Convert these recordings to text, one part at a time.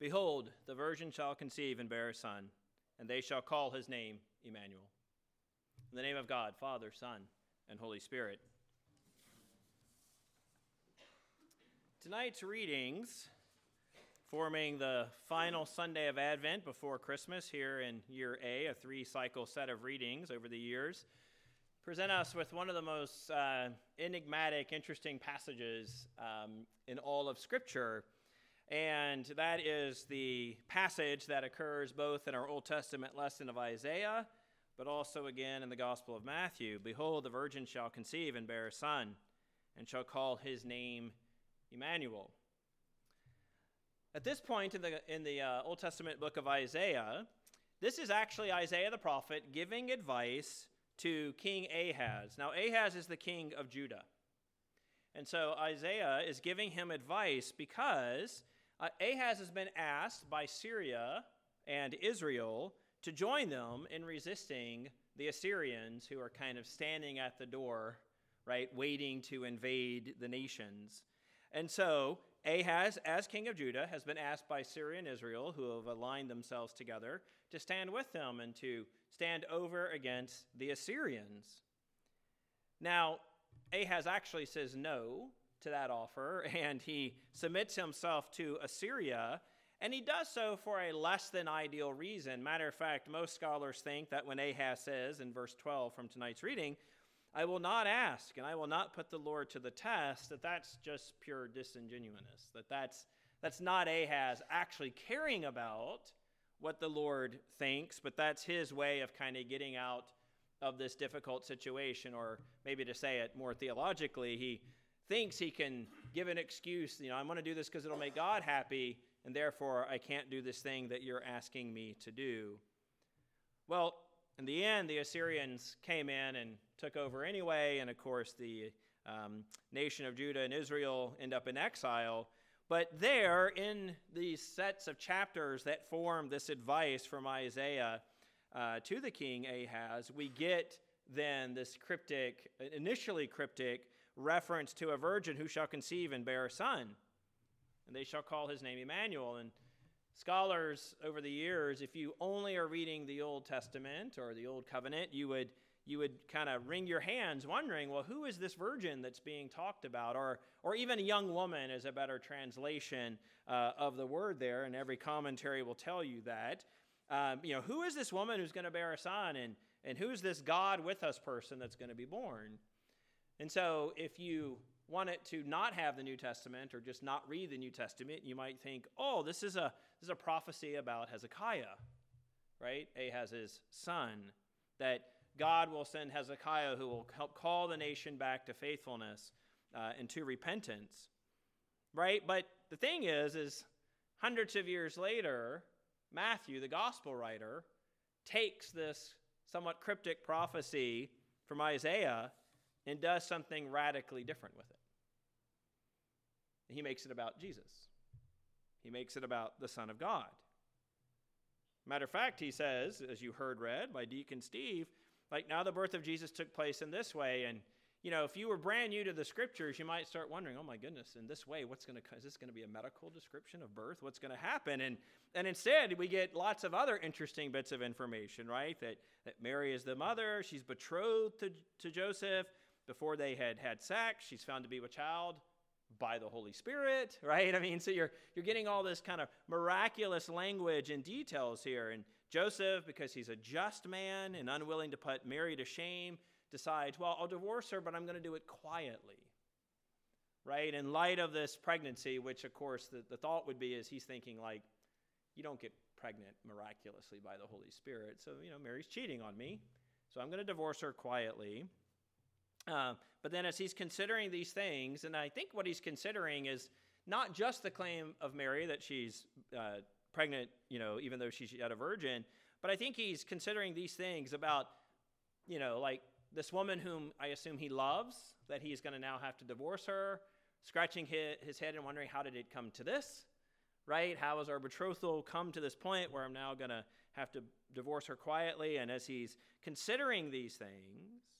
Behold, the virgin shall conceive and bear a son, and they shall call his name Emmanuel. In the name of God, Father, Son, and Holy Spirit. Tonight's readings, forming the final Sunday of Advent before Christmas here in year A, a three cycle set of readings over the years, present us with one of the most uh, enigmatic, interesting passages um, in all of Scripture and that is the passage that occurs both in our Old Testament lesson of Isaiah, but also again in the Gospel of Matthew. Behold, the virgin shall conceive and bear a son, and shall call his name Emmanuel. At this point in the, in the uh, Old Testament book of Isaiah, this is actually Isaiah the prophet giving advice to King Ahaz. Now, Ahaz is the king of Judah. And so Isaiah is giving him advice because uh, Ahaz has been asked by Syria and Israel to join them in resisting the Assyrians who are kind of standing at the door, right, waiting to invade the nations. And so Ahaz, as king of Judah, has been asked by Syria and Israel, who have aligned themselves together, to stand with them and to stand over against the Assyrians. Now, Ahaz actually says no to that offer, and he submits himself to Assyria. And he does so for a less than ideal reason. Matter of fact, most scholars think that when Ahaz says in verse 12 from tonight's reading, I will not ask and I will not put the Lord to the test, that that's just pure disingenuousness, that that's, that's not Ahaz actually caring about what the Lord thinks, but that's his way of kind of getting out of this difficult situation, or maybe to say it more theologically, he thinks he can give an excuse, you know, I'm going to do this because it'll make God happy, and therefore I can't do this thing that you're asking me to do. Well, in the end, the Assyrians came in and took over anyway, and of course, the um, nation of Judah and Israel end up in exile. But there, in these sets of chapters that form this advice from Isaiah uh, to the king Ahaz, we get then this cryptic, initially cryptic, reference to a virgin who shall conceive and bear a son. And they shall call his name Emmanuel. And scholars over the years, if you only are reading the Old Testament or the Old Covenant, you would you would kind of wring your hands wondering, well, who is this virgin that's being talked about? Or, or even a young woman is a better translation uh, of the word there, and every commentary will tell you that. Um, you know, who is this woman who's going to bear a son? And, and who's this God with us person that's going to be born? And so, if you wanted to not have the New Testament or just not read the New Testament, you might think, oh, this is a, this is a prophecy about Hezekiah, right? Ahaz's son, that God will send Hezekiah who will help call the nation back to faithfulness uh, and to repentance, right? But the thing is, is hundreds of years later, Matthew, the gospel writer, takes this somewhat cryptic prophecy from Isaiah and does something radically different with it. He makes it about Jesus, he makes it about the Son of God. Matter of fact, he says, as you heard read by Deacon Steve, like now the birth of Jesus took place in this way, and you know, if you were brand new to the scriptures, you might start wondering, oh my goodness, in this way, what's going to, is this going to be a medical description of birth? What's going to happen? And, and instead, we get lots of other interesting bits of information, right? That, that Mary is the mother, she's betrothed to, to Joseph before they had had sex, she's found to be with child by the Holy Spirit, right? I mean, so you're, you're getting all this kind of miraculous language and details here. And Joseph, because he's a just man and unwilling to put Mary to shame, decides, well, I'll divorce her, but I'm going to do it quietly. Right? In light of this pregnancy, which of course the, the thought would be is he's thinking, like, you don't get pregnant miraculously by the Holy Spirit. So, you know, Mary's cheating on me. So I'm going to divorce her quietly. Uh, but then as he's considering these things, and I think what he's considering is not just the claim of Mary that she's uh, pregnant, you know, even though she's yet a virgin, but I think he's considering these things about, you know, like this woman whom I assume he loves, that he's going to now have to divorce her, scratching his head and wondering, how did it come to this? Right? How has our betrothal come to this point where I'm now going to have to divorce her quietly? And as he's considering these things,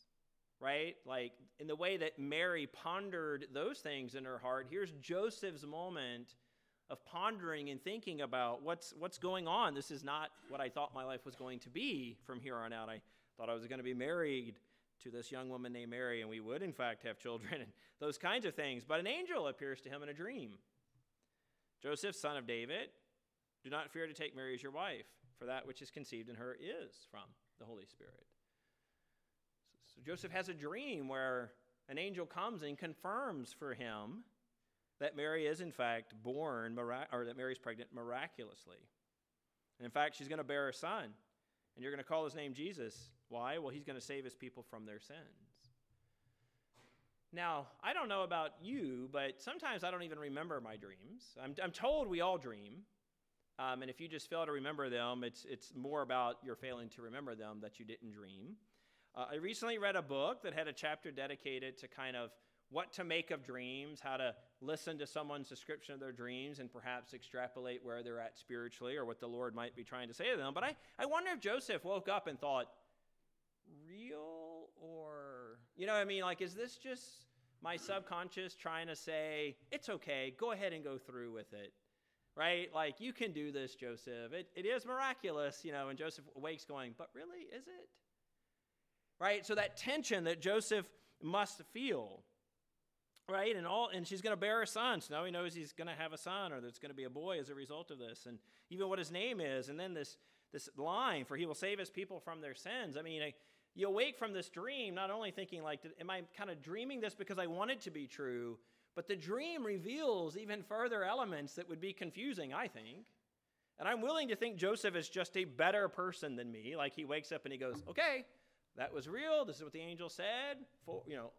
right? Like in the way that Mary pondered those things in her heart, here's Joseph's moment of pondering and thinking about what's, what's going on. This is not what I thought my life was going to be from here on out. I thought I was going to be married to this young woman named Mary, and we would, in fact, have children and those kinds of things. But an angel appears to him in a dream. Joseph, son of David, do not fear to take Mary as your wife, for that which is conceived in her is from the Holy Spirit. Joseph has a dream where an angel comes and confirms for him that Mary is, in fact, born, or that Mary's pregnant miraculously. And in fact, she's going to bear a son, and you're going to call his name Jesus. Why? Well, he's going to save his people from their sins. Now, I don't know about you, but sometimes I don't even remember my dreams. I'm, I'm told we all dream. Um, and if you just fail to remember them, it's, it's more about your failing to remember them that you didn't dream. Uh, I recently read a book that had a chapter dedicated to kind of what to make of dreams, how to listen to someone's description of their dreams and perhaps extrapolate where they're at spiritually or what the Lord might be trying to say to them. But I, I wonder if Joseph woke up and thought, real or, you know what I mean? Like, is this just my subconscious trying to say, it's okay, go ahead and go through with it? Right? Like, you can do this, Joseph. It, it is miraculous, you know, and Joseph wakes going, but really, is it? Right? So that tension that Joseph must feel right? And all, and she's going to bear a son. So now he knows he's going to have a son, or there's going to be a boy as a result of this, and even what his name is. And then this this line, for he will save his people from their sins. I mean, I, you awake from this dream, not only thinking like, am I kind of dreaming this because I want it to be true, but the dream reveals even further elements that would be confusing, I think. And I'm willing to think Joseph is just a better person than me. Like he wakes up and he goes, okay, that was real. This is what the angel said. For, you know,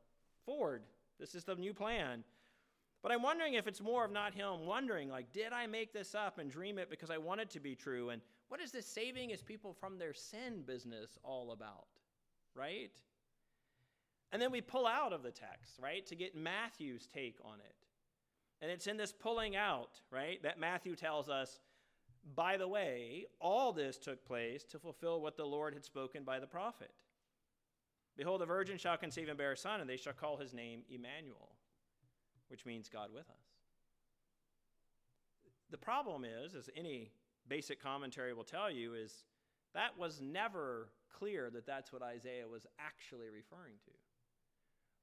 forward. This is the new plan. But I'm wondering if it's more of not him wondering, like, did I make this up and dream it because I want it to be true? And what is this saving his people from their sin business all about? Right? And then we pull out of the text, right, to get Matthew's take on it. And it's in this pulling out, right, that Matthew tells us, by the way, all this took place to fulfill what the Lord had spoken by the prophet. Behold, the virgin shall conceive and bear a son, and they shall call his name Emmanuel, which means God with us. The problem is, as any basic commentary will tell you, is that was never clear that that's what Isaiah was actually referring to.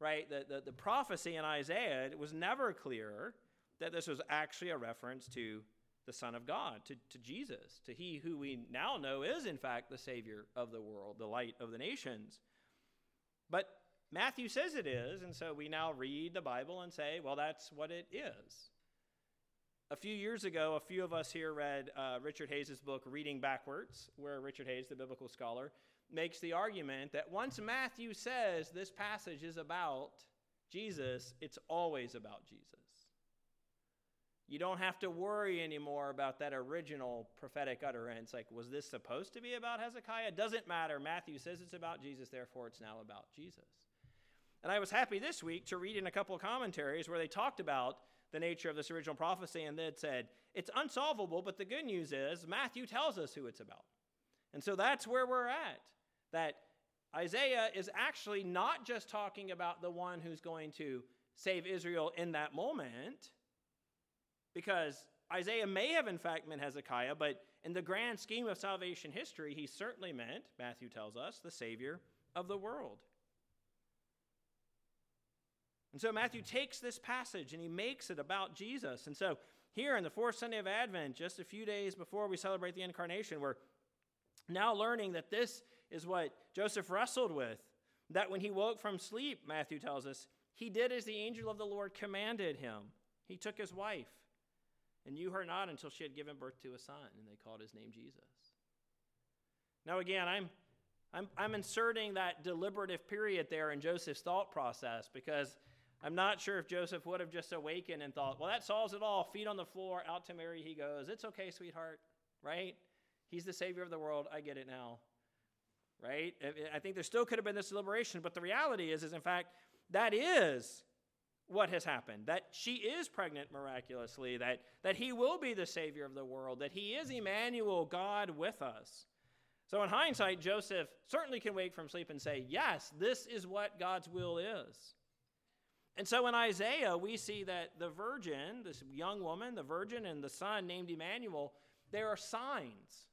Right? The, the, the prophecy in Isaiah it was never clear that this was actually a reference to the Son of God, to, to Jesus, to he who we now know is, in fact, the Savior of the world, the light of the nations. But Matthew says it is, and so we now read the Bible and say, well, that's what it is. A few years ago, a few of us here read uh, Richard Hays' book, Reading Backwards, where Richard Hays, the biblical scholar, makes the argument that once Matthew says this passage is about Jesus, it's always about Jesus. You don't have to worry anymore about that original prophetic utterance. Like, was this supposed to be about Hezekiah? Doesn't matter. Matthew says it's about Jesus, therefore it's now about Jesus. And I was happy this week to read in a couple of commentaries where they talked about the nature of this original prophecy and they said, it's unsolvable, but the good news is Matthew tells us who it's about. And so that's where we're at. That Isaiah is actually not just talking about the one who's going to save Israel in that moment because Isaiah may have, in fact, meant Hezekiah, but in the grand scheme of salvation history, he certainly meant, Matthew tells us, the Savior of the world. And so Matthew takes this passage and he makes it about Jesus. And so here in the fourth Sunday of Advent, just a few days before we celebrate the incarnation, we're now learning that this is what Joseph wrestled with. That when he woke from sleep, Matthew tells us, he did as the angel of the Lord commanded him. He took his wife and knew her not until she had given birth to a son, and they called his name Jesus. Now, again, I'm, I'm, I'm inserting that deliberative period there in Joseph's thought process because I'm not sure if Joseph would have just awakened and thought, well, that solves it all. Feet on the floor, out to Mary he goes. It's okay, sweetheart, right? He's the Savior of the world. I get it now, right? I think there still could have been this deliberation, but the reality is, is in fact, that is what has happened that she is pregnant miraculously, that, that he will be the Savior of the world, that he is Emmanuel, God with us. So, in hindsight, Joseph certainly can wake from sleep and say, Yes, this is what God's will is. And so in Isaiah, we see that the virgin, this young woman, the virgin, and the son named Emmanuel, there are signs.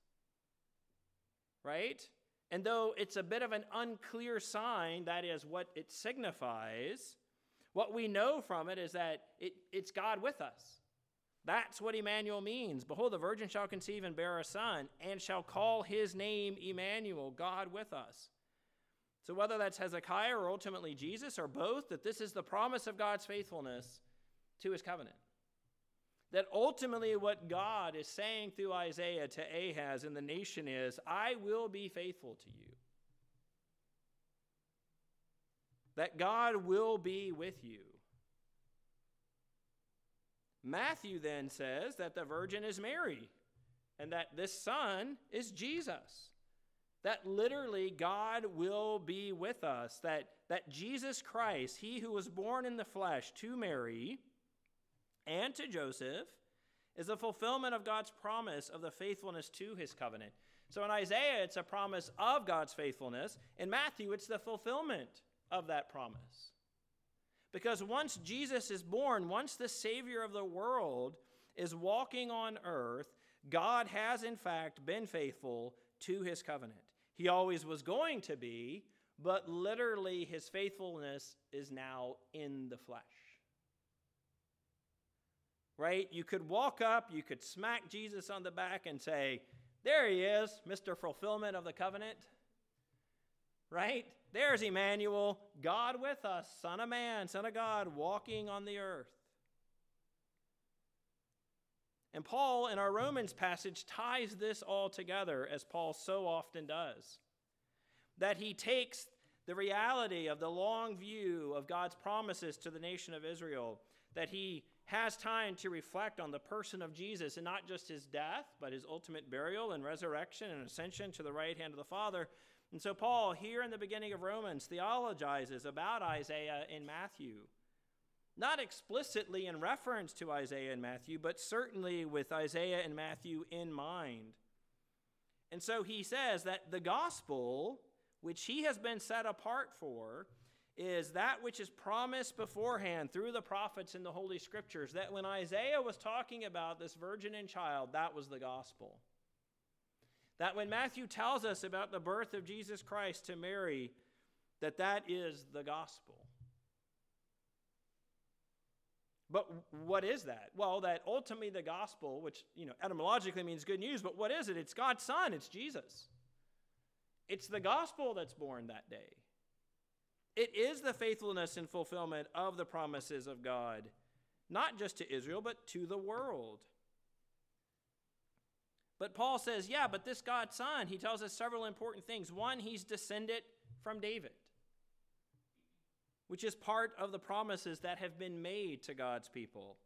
Right? And though it's a bit of an unclear sign, that is what it signifies, what we know from it is that it, it's God with us. That's what Emmanuel means. Behold, the virgin shall conceive and bear a son, and shall call his name Emmanuel, God with us. So, whether that's Hezekiah or ultimately Jesus or both, that this is the promise of God's faithfulness to his covenant. That ultimately, what God is saying through Isaiah to Ahaz and the nation is, I will be faithful to you. That God will be with you. Matthew then says that the virgin is Mary and that this son is Jesus that literally God will be with us, that, that Jesus Christ, he who was born in the flesh to Mary and to Joseph, is a fulfillment of God's promise of the faithfulness to his covenant. So in Isaiah, it's a promise of God's faithfulness. In Matthew, it's the fulfillment of that promise. Because once Jesus is born, once the Savior of the world is walking on earth, God has in fact been faithful to his covenant. He always was going to be, but literally his faithfulness is now in the flesh. Right? You could walk up, you could smack Jesus on the back and say, There he is, Mr. Fulfillment of the covenant. Right? There's Emmanuel, God with us, Son of Man, Son of God, walking on the earth. And Paul, in our Romans passage, ties this all together, as Paul so often does. That he takes the reality of the long view of God's promises to the nation of Israel, that he has time to reflect on the person of Jesus and not just his death, but his ultimate burial and resurrection and ascension to the right hand of the Father. And so, Paul, here in the beginning of Romans, theologizes about Isaiah in Matthew not explicitly in reference to Isaiah and Matthew, but certainly with Isaiah and Matthew in mind. And so he says that the gospel, which he has been set apart for, is that which is promised beforehand through the prophets in the Holy Scriptures. That when Isaiah was talking about this virgin and child, that was the gospel. That when Matthew tells us about the birth of Jesus Christ to Mary, that that is the gospel. But what is that? Well, that ultimately the gospel, which you know etymologically means good news, but what is it? It's God's Son, it's Jesus. It's the gospel that's born that day. It is the faithfulness and fulfillment of the promises of God, not just to Israel, but to the world. But Paul says, yeah, but this God's Son, he tells us several important things. One, he's descended from David which is part of the promises that have been made to God's people.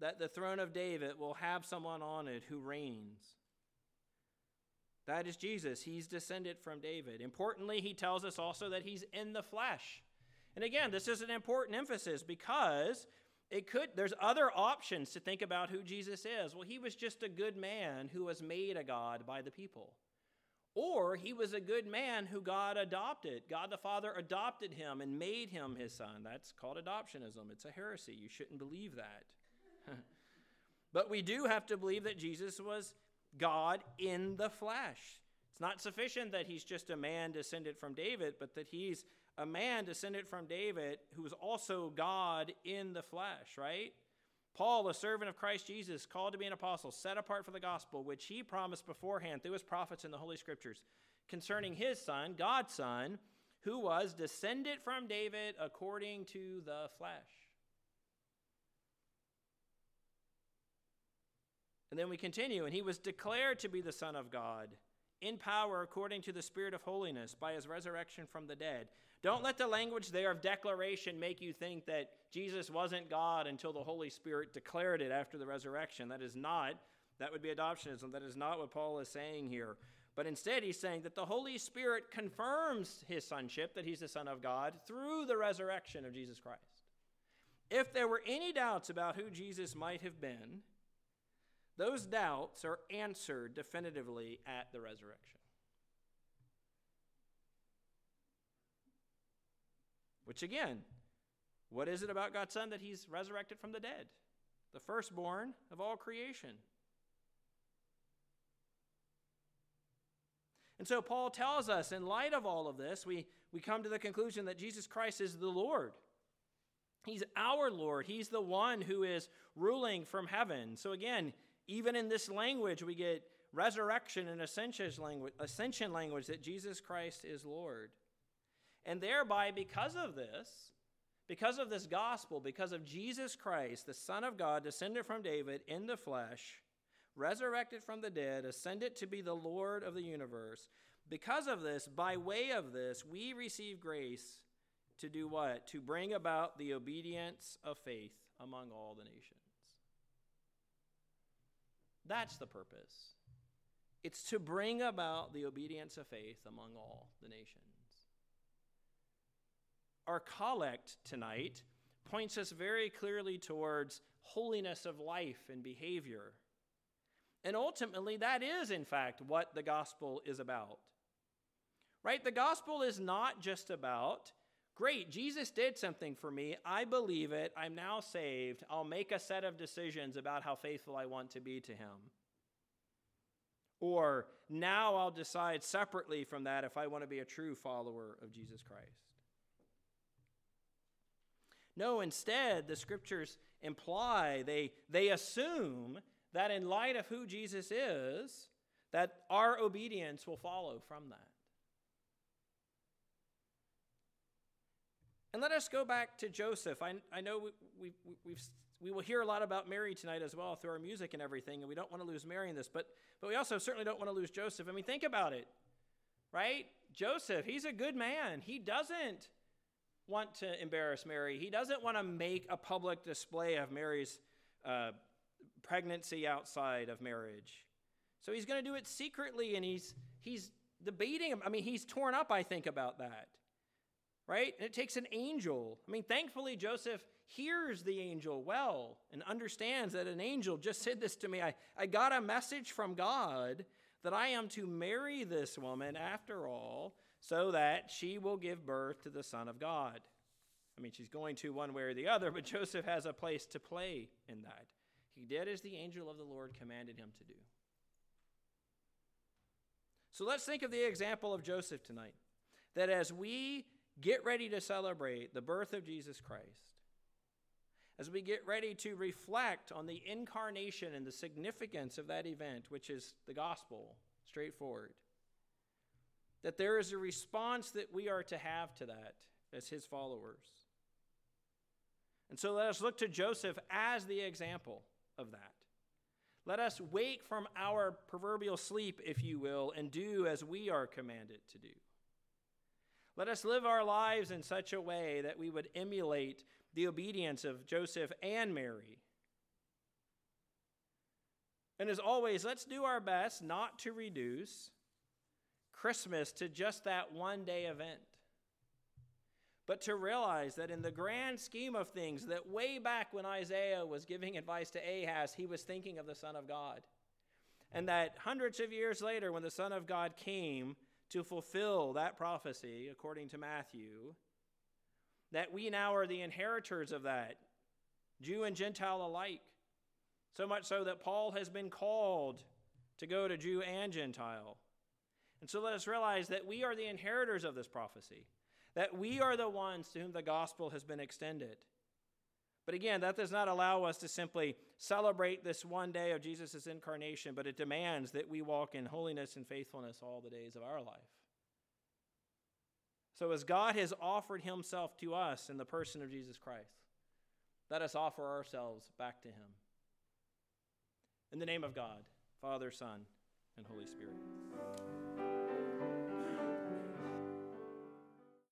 That the throne of David will have someone on it who reigns. That is Jesus. He's descended from David. Importantly, he tells us also that he's in the flesh. And again, this is an important emphasis because it could there's other options to think about who Jesus is. Well, he was just a good man who was made a god by the people. Or he was a good man who God adopted. God the Father adopted him and made him his son. That's called adoptionism. It's a heresy. You shouldn't believe that. but we do have to believe that Jesus was God in the flesh. It's not sufficient that he's just a man descended from David, but that he's a man descended from David who was also God in the flesh, right? Paul, a servant of Christ Jesus, called to be an apostle, set apart for the gospel, which he promised beforehand through his prophets in the Holy Scriptures, concerning his son, God's son, who was descended from David according to the flesh. And then we continue, and he was declared to be the Son of God in power according to the Spirit of holiness by his resurrection from the dead. Don't let the language there of declaration make you think that Jesus wasn't God until the Holy Spirit declared it after the resurrection. That is not, that would be adoptionism. That is not what Paul is saying here. But instead, he's saying that the Holy Spirit confirms his sonship, that he's the Son of God, through the resurrection of Jesus Christ. If there were any doubts about who Jesus might have been, those doubts are answered definitively at the resurrection. Which again What is it about God's Son that he's resurrected from the dead? The firstborn of all creation. And so Paul tells us, in light of all of this, we, we come to the conclusion that Jesus Christ is the Lord. He's our Lord. He's the one who is ruling from heaven. So again, even in this language, we get resurrection and ascension language, ascension language that Jesus Christ is Lord. And thereby, because of this, because of this gospel, because of Jesus Christ, the Son of God, descended from David in the flesh, resurrected from the dead, ascended to be the Lord of the universe, because of this, by way of this, we receive grace to do what? To bring about the obedience of faith among all the nations. That's the purpose. It's to bring about the obedience of faith among all the nations. Our collect tonight points us very clearly towards holiness of life and behavior. And ultimately, that is, in fact, what the gospel is about. Right? The gospel is not just about, great, Jesus did something for me. I believe it. I'm now saved. I'll make a set of decisions about how faithful I want to be to him. Or now I'll decide separately from that if I want to be a true follower of Jesus Christ. No, instead, the scriptures imply, they, they assume that in light of who Jesus is, that our obedience will follow from that. And let us go back to Joseph. I, I know we, we, we've, we will hear a lot about Mary tonight as well through our music and everything, and we don't want to lose Mary in this, but, but we also certainly don't want to lose Joseph. I mean, think about it, right? Joseph, he's a good man. He doesn't want to embarrass Mary. He doesn't want to make a public display of Mary's uh, pregnancy outside of marriage. So he's going to do it secretly, and he's, he's debating. I mean, he's torn up, I think, about that. Right? And it takes an angel. I mean, thankfully, Joseph hears the angel well and understands that an angel just said this to me. I, I got a message from God that I am to marry this woman after all so that she will give birth to the Son of God. I mean, she's going to one way or the other, but Joseph has a place to play in that. He did as the angel of the Lord commanded him to do. So let's think of the example of Joseph tonight. That as we get ready to celebrate the birth of Jesus Christ, as we get ready to reflect on the incarnation and the significance of that event, which is the gospel, straightforward, that there is a response that we are to have to that as his followers. And so let us look to Joseph as the example of that. Let us wake from our proverbial sleep, if you will, and do as we are commanded to do. Let us live our lives in such a way that we would emulate the obedience of Joseph and Mary. And as always, let's do our best not to reduce Christmas to just that one day event. But to realize that in the grand scheme of things, that way back when Isaiah was giving advice to Ahaz, he was thinking of the Son of God. And that hundreds of years later, when the Son of God came to fulfill that prophecy, according to Matthew, that we now are the inheritors of that, Jew and Gentile alike. So much so that Paul has been called to go to Jew and Gentile. And so let us realize that we are the inheritors of this prophecy, that we are the ones to whom the gospel has been extended. But again, that does not allow us to simply celebrate this one day of Jesus' incarnation, but it demands that we walk in holiness and faithfulness all the days of our life. So, as God has offered himself to us in the person of Jesus Christ, let us offer ourselves back to him. In the name of God, Father, Son, and Holy Spirit.